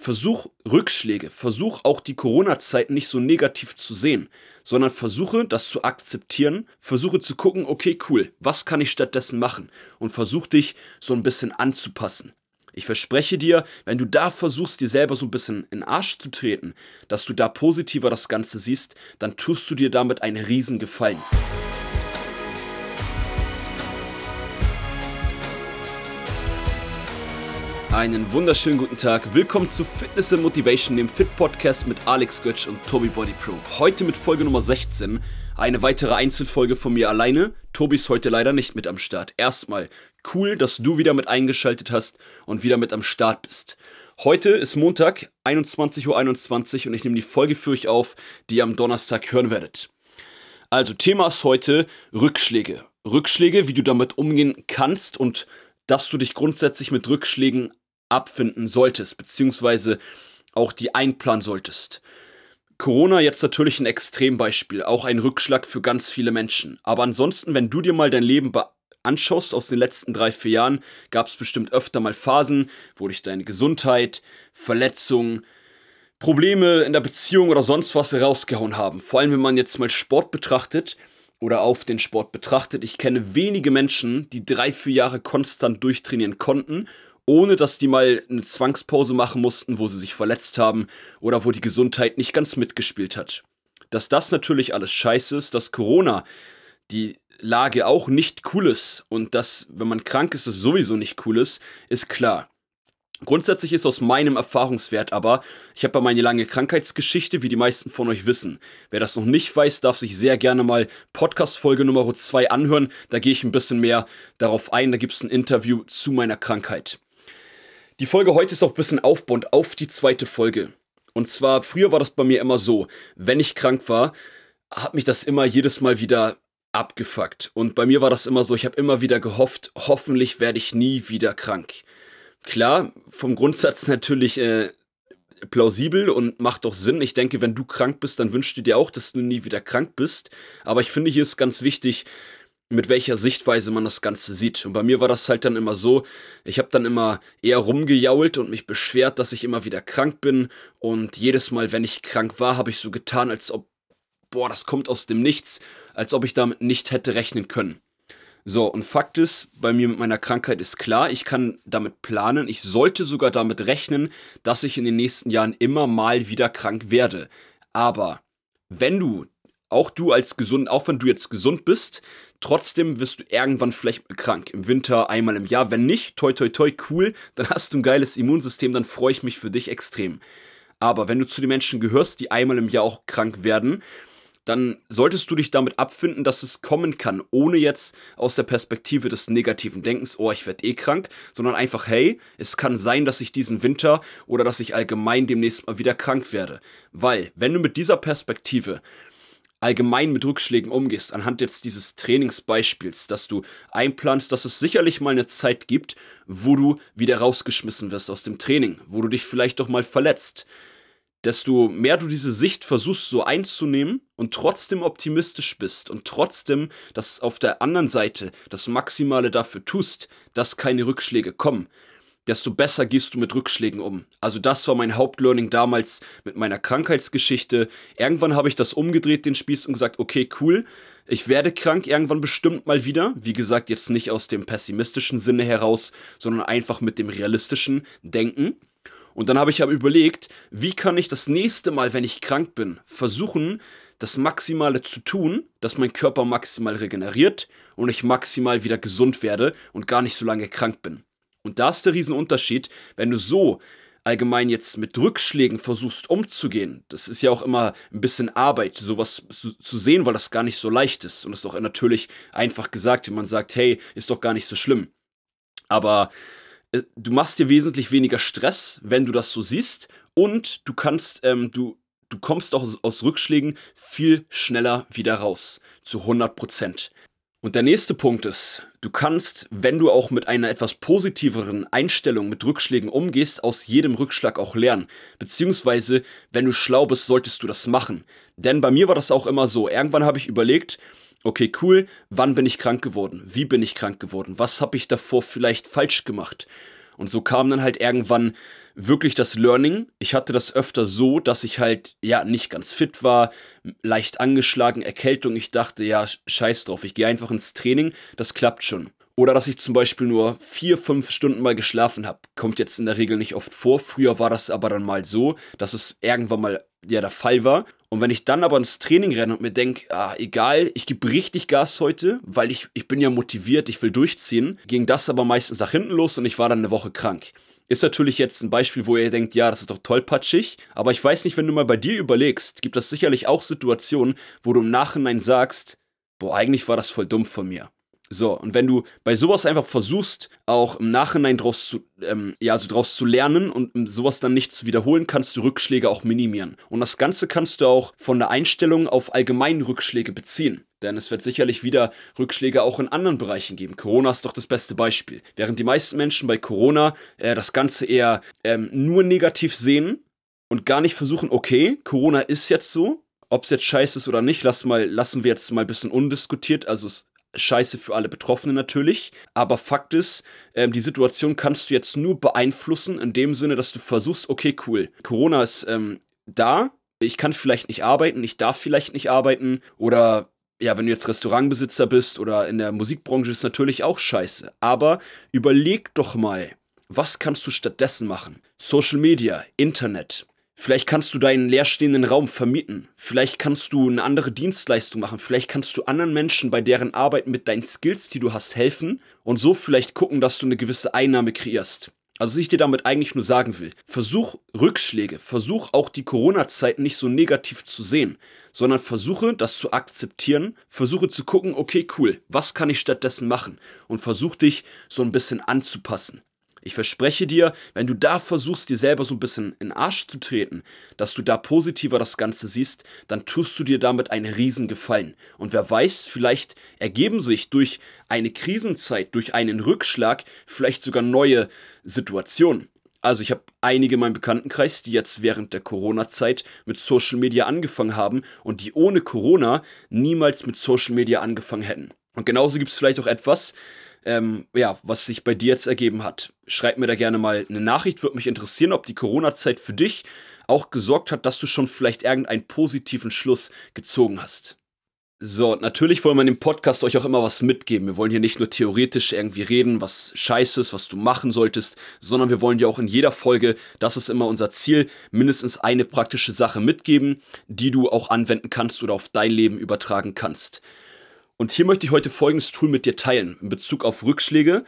versuch Rückschläge, versuch auch die Corona-Zeit nicht so negativ zu sehen, sondern versuche das zu akzeptieren, versuche zu gucken, okay, cool, was kann ich stattdessen machen und versuch dich so ein bisschen anzupassen. Ich verspreche dir, wenn du da versuchst, dir selber so ein bisschen in den Arsch zu treten, dass du da positiver das Ganze siehst, dann tust du dir damit einen riesen Gefallen. Einen wunderschönen guten Tag. Willkommen zu Fitness and Motivation, dem Fit Podcast mit Alex Götsch und Tobi Body Pro. Heute mit Folge Nummer 16. Eine weitere Einzelfolge von mir alleine. Tobi ist heute leider nicht mit am Start. Erstmal cool, dass du wieder mit eingeschaltet hast und wieder mit am Start bist. Heute ist Montag, 21.21 Uhr 21 und ich nehme die Folge für euch auf, die ihr am Donnerstag hören werdet. Also Thema ist heute Rückschläge. Rückschläge, wie du damit umgehen kannst und dass du dich grundsätzlich mit Rückschlägen abfinden solltest, beziehungsweise auch die einplanen solltest. Corona jetzt natürlich ein Extrembeispiel, auch ein Rückschlag für ganz viele Menschen. Aber ansonsten, wenn du dir mal dein Leben anschaust aus den letzten drei, vier Jahren, gab es bestimmt öfter mal Phasen, wo dich deine Gesundheit, Verletzungen, Probleme in der Beziehung oder sonst was rausgehauen haben. Vor allem, wenn man jetzt mal Sport betrachtet oder auf den Sport betrachtet. Ich kenne wenige Menschen, die drei, vier Jahre konstant durchtrainieren konnten ohne dass die mal eine Zwangspause machen mussten, wo sie sich verletzt haben oder wo die Gesundheit nicht ganz mitgespielt hat. Dass das natürlich alles scheiße ist, dass Corona die Lage auch nicht cool ist und dass, wenn man krank ist, es sowieso nicht cool ist, ist klar. Grundsätzlich ist aus meinem Erfahrungswert aber, ich habe ja meine lange Krankheitsgeschichte, wie die meisten von euch wissen. Wer das noch nicht weiß, darf sich sehr gerne mal Podcast-Folge Nummer 2 anhören. Da gehe ich ein bisschen mehr darauf ein. Da gibt es ein Interview zu meiner Krankheit. Die Folge heute ist auch ein bisschen aufbauend auf die zweite Folge. Und zwar, früher war das bei mir immer so, wenn ich krank war, hat mich das immer jedes Mal wieder abgefuckt. Und bei mir war das immer so, ich habe immer wieder gehofft, hoffentlich werde ich nie wieder krank. Klar, vom Grundsatz natürlich äh, plausibel und macht doch Sinn. Ich denke, wenn du krank bist, dann wünschst du dir auch, dass du nie wieder krank bist. Aber ich finde, hier ist ganz wichtig, mit welcher Sichtweise man das Ganze sieht. Und bei mir war das halt dann immer so, ich habe dann immer eher rumgejault und mich beschwert, dass ich immer wieder krank bin. Und jedes Mal, wenn ich krank war, habe ich so getan, als ob, boah, das kommt aus dem Nichts, als ob ich damit nicht hätte rechnen können. So, und Fakt ist, bei mir mit meiner Krankheit ist klar, ich kann damit planen, ich sollte sogar damit rechnen, dass ich in den nächsten Jahren immer mal wieder krank werde. Aber wenn du auch du als gesund, auch wenn du jetzt gesund bist, trotzdem wirst du irgendwann vielleicht krank. Im Winter einmal im Jahr. Wenn nicht, toi toi toi, cool, dann hast du ein geiles Immunsystem, dann freue ich mich für dich extrem. Aber wenn du zu den Menschen gehörst, die einmal im Jahr auch krank werden, dann solltest du dich damit abfinden, dass es kommen kann, ohne jetzt aus der Perspektive des negativen Denkens, oh, ich werde eh krank, sondern einfach, hey, es kann sein, dass ich diesen Winter oder dass ich allgemein demnächst mal wieder krank werde. Weil, wenn du mit dieser Perspektive allgemein mit Rückschlägen umgehst, anhand jetzt dieses Trainingsbeispiels, dass du einplanst, dass es sicherlich mal eine Zeit gibt, wo du wieder rausgeschmissen wirst aus dem Training, wo du dich vielleicht doch mal verletzt, desto mehr du diese Sicht versuchst so einzunehmen und trotzdem optimistisch bist und trotzdem das auf der anderen Seite das Maximale dafür tust, dass keine Rückschläge kommen, desto besser gehst du mit Rückschlägen um. Also das war mein Hauptlearning damals mit meiner Krankheitsgeschichte. Irgendwann habe ich das umgedreht, den Spieß, und gesagt, okay, cool, ich werde krank irgendwann bestimmt mal wieder. Wie gesagt, jetzt nicht aus dem pessimistischen Sinne heraus, sondern einfach mit dem realistischen Denken. Und dann habe ich aber überlegt, wie kann ich das nächste Mal, wenn ich krank bin, versuchen, das Maximale zu tun, dass mein Körper maximal regeneriert und ich maximal wieder gesund werde und gar nicht so lange krank bin. Und da ist der Riesenunterschied, wenn du so allgemein jetzt mit Rückschlägen versuchst umzugehen, das ist ja auch immer ein bisschen Arbeit, sowas zu, sehen, weil das gar nicht so leicht ist. Und das ist auch natürlich einfach gesagt, wenn man sagt, hey, ist doch gar nicht so schlimm. Aber äh, du machst dir wesentlich weniger Stress, wenn du das so siehst. Und du kannst, ähm, du, du kommst auch aus, aus Rückschlägen viel schneller wieder raus. Zu 100 Prozent. Und der nächste Punkt ist, du kannst, wenn du auch mit einer etwas positiveren Einstellung mit Rückschlägen umgehst, aus jedem Rückschlag auch lernen. Beziehungsweise, wenn du schlau bist, solltest du das machen. Denn bei mir war das auch immer so. Irgendwann habe ich überlegt, okay, cool, wann bin ich krank geworden? Wie bin ich krank geworden? Was habe ich davor vielleicht falsch gemacht? Und so kam dann halt irgendwann wirklich das Learning. Ich hatte das öfter so, dass ich halt, ja, nicht ganz fit war, leicht angeschlagen, Erkältung. Ich dachte, ja, scheiß drauf, ich gehe einfach ins Training, das klappt schon. Oder dass ich zum Beispiel nur vier, fünf Stunden mal geschlafen habe. Kommt jetzt in der Regel nicht oft vor. Früher war das aber dann mal so, dass es irgendwann mal ja der Fall war. Und wenn ich dann aber ins Training renne und mir denke, ah, egal, ich gebe richtig Gas heute, weil ich, ich bin ja motiviert, ich will durchziehen, ging das aber meistens nach hinten los und ich war dann eine Woche krank. Ist natürlich jetzt ein Beispiel, wo ihr denkt, ja, das ist doch tollpatschig, aber ich weiß nicht, wenn du mal bei dir überlegst, gibt es sicherlich auch Situationen, wo du im Nachhinein sagst, boah, eigentlich war das voll dumm von mir. So, und wenn du bei sowas einfach versuchst, auch im Nachhinein draus zu, ähm, ja, also draus zu lernen und sowas dann nicht zu wiederholen, kannst du Rückschläge auch minimieren. Und das Ganze kannst du auch von der Einstellung auf allgemeinen Rückschläge beziehen. Denn es wird sicherlich wieder Rückschläge auch in anderen Bereichen geben. Corona ist doch das beste Beispiel. Während die meisten Menschen bei Corona äh, das Ganze eher ähm, nur negativ sehen und gar nicht versuchen, okay, Corona ist jetzt so, ob es jetzt scheiße ist oder nicht, lass mal, lassen wir jetzt mal ein bisschen undiskutiert. Also es scheiße für alle Betroffenen natürlich. Aber Fakt ist, ähm, die Situation kannst du jetzt nur beeinflussen, in dem Sinne, dass du versuchst, okay, cool, Corona ist ähm, da, ich kann vielleicht nicht arbeiten, ich darf vielleicht nicht arbeiten oder ja, wenn du jetzt Restaurantbesitzer bist oder in der Musikbranche ist natürlich auch scheiße. Aber überleg doch mal, was kannst du stattdessen machen? Social Media, Internet, Vielleicht kannst du deinen leerstehenden Raum vermieten. Vielleicht kannst du eine andere Dienstleistung machen. Vielleicht kannst du anderen Menschen bei deren Arbeit mit deinen Skills, die du hast, helfen und so vielleicht gucken, dass du eine gewisse Einnahme kreierst. Also, was ich dir damit eigentlich nur sagen will, versuch Rückschläge, versuch auch die Corona-Zeit nicht so negativ zu sehen, sondern versuche das zu akzeptieren, versuche zu gucken, okay, cool, was kann ich stattdessen machen und versuch dich so ein bisschen anzupassen. Ich verspreche dir, wenn du da versuchst, dir selber so ein bisschen in den Arsch zu treten, dass du da positiver das Ganze siehst, dann tust du dir damit einen Riesengefallen. Und wer weiß, vielleicht ergeben sich durch eine Krisenzeit, durch einen Rückschlag, vielleicht sogar neue Situationen. Also ich habe einige in meinem Bekanntenkreis, die jetzt während der Corona-Zeit mit Social Media angefangen haben und die ohne Corona niemals mit Social Media angefangen hätten. Und genauso gibt es vielleicht auch etwas, ähm, ja, was sich bei dir jetzt ergeben hat. Schreib mir da gerne mal eine Nachricht, würde mich interessieren, ob die Corona-Zeit für dich auch gesorgt hat, dass du schon vielleicht irgendeinen positiven Schluss gezogen hast. So, natürlich wollen wir in dem Podcast euch auch immer was mitgeben. Wir wollen hier nicht nur theoretisch irgendwie reden, was scheiße ist, was du machen solltest, sondern wir wollen dir auch in jeder Folge, das ist immer unser Ziel, mindestens eine praktische Sache mitgeben, die du auch anwenden kannst oder auf dein Leben übertragen kannst. Und hier möchte ich heute folgendes Tool mit dir teilen in Bezug auf Rückschläge.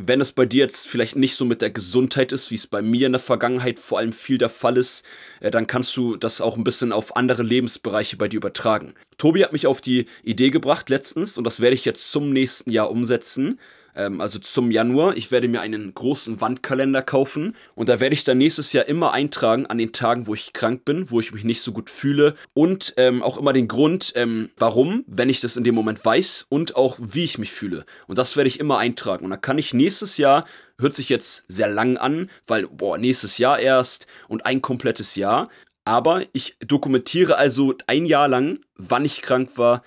Wenn es bei dir jetzt vielleicht nicht so mit der Gesundheit ist, wie es bei mir in der Vergangenheit vor allem viel der Fall ist, äh, dann kannst du das auch ein bisschen auf andere Lebensbereiche bei dir übertragen. Tobi hat mich auf die Idee gebracht letztens und das werde ich jetzt zum nächsten Jahr umsetzen ähm, also zum Januar. Ich werde mir einen großen Wandkalender kaufen und da werde ich dann nächstes Jahr immer eintragen an den Tagen, wo ich krank bin, wo ich mich nicht so gut fühle und ähm, auch immer den Grund, ähm, warum, wenn ich das in dem Moment weiß und auch wie ich mich fühle. Und das werde ich immer eintragen. Und dann kann ich nächstes Jahr hört sich jetzt sehr lang an, weil, boah, nächstes Jahr erst und ein komplettes Jahr. Aber ich dokumentiere also ein Jahr lang, wann ich krank war,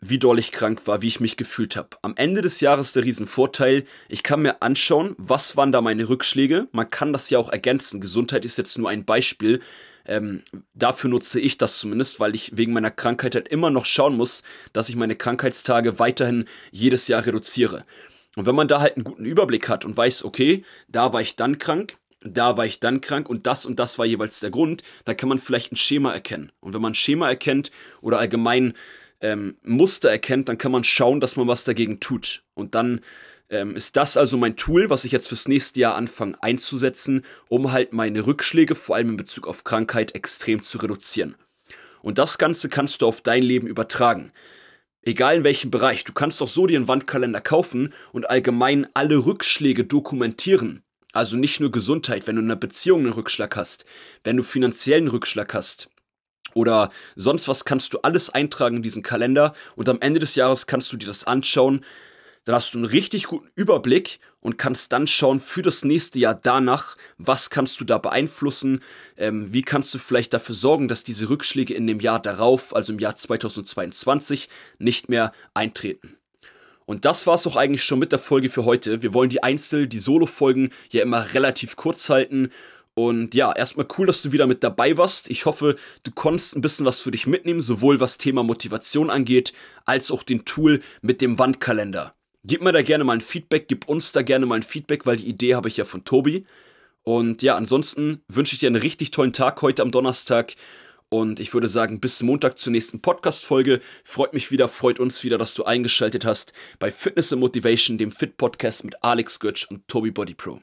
wie doll ich krank war, wie ich mich gefühlt habe. Am Ende des Jahres der Riesenvorteil, ich kann mir anschauen, was waren da meine Rückschläge. Man kann das ja auch ergänzen. Gesundheit ist jetzt nur ein Beispiel. Ähm, dafür nutze ich das zumindest, weil ich wegen meiner Krankheit halt immer noch schauen muss, dass ich meine Krankheitstage weiterhin jedes Jahr reduziere. Und wenn man da halt einen guten Überblick hat und weiß, okay, da war ich dann krank, da war ich dann krank und das und das war jeweils der Grund, dann kann man vielleicht ein Schema erkennen. Und wenn man ein Schema erkennt oder allgemein ähm, Muster erkennt, dann kann man schauen, dass man was dagegen tut. Und dann ähm, ist das also mein Tool, was ich jetzt fürs nächste Jahr anfange einzusetzen, um halt meine Rückschläge, vor allem in Bezug auf Krankheit, extrem zu reduzieren. Und das Ganze kannst du auf dein Leben übertragen. Egal in welchem Bereich. Du kannst doch so dir einen Wandkalender kaufen und allgemein alle Rückschläge dokumentieren. Also nicht nur Gesundheit, wenn du in einer Beziehung einen Rückschlag hast, wenn du finanziellen Rückschlag hast, oder sonst was kannst du alles eintragen in diesen Kalender und am Ende des Jahres kannst du dir das anschauen. Dann hast du einen richtig guten Überblick und kannst dann schauen für das nächste Jahr danach, was kannst du da beeinflussen, ähm, wie kannst du vielleicht dafür sorgen, dass diese Rückschläge in dem Jahr darauf, also im Jahr 2022, nicht mehr eintreten. Und das war's auch eigentlich schon mit der Folge für heute. Wir wollen die Einzel-, die Solo-Folgen ja immer relativ kurz halten. Und ja, erstmal cool, dass du wieder mit dabei warst. Ich hoffe, du konntest ein bisschen was für dich mitnehmen, sowohl was Thema Motivation angeht, als auch den Tool mit dem Wandkalender. Gib mir da gerne mal ein Feedback, gib uns da gerne mal ein Feedback, weil die Idee habe ich ja von Tobi. Und ja, ansonsten wünsche ich dir einen richtig tollen Tag heute am Donnerstag. Und ich würde sagen, bis Montag zur nächsten Podcast-Folge. Freut mich wieder, freut uns wieder, dass du eingeschaltet hast bei Fitness and Motivation, dem Fit-Podcast mit Alex Götz und Tobi Body Pro.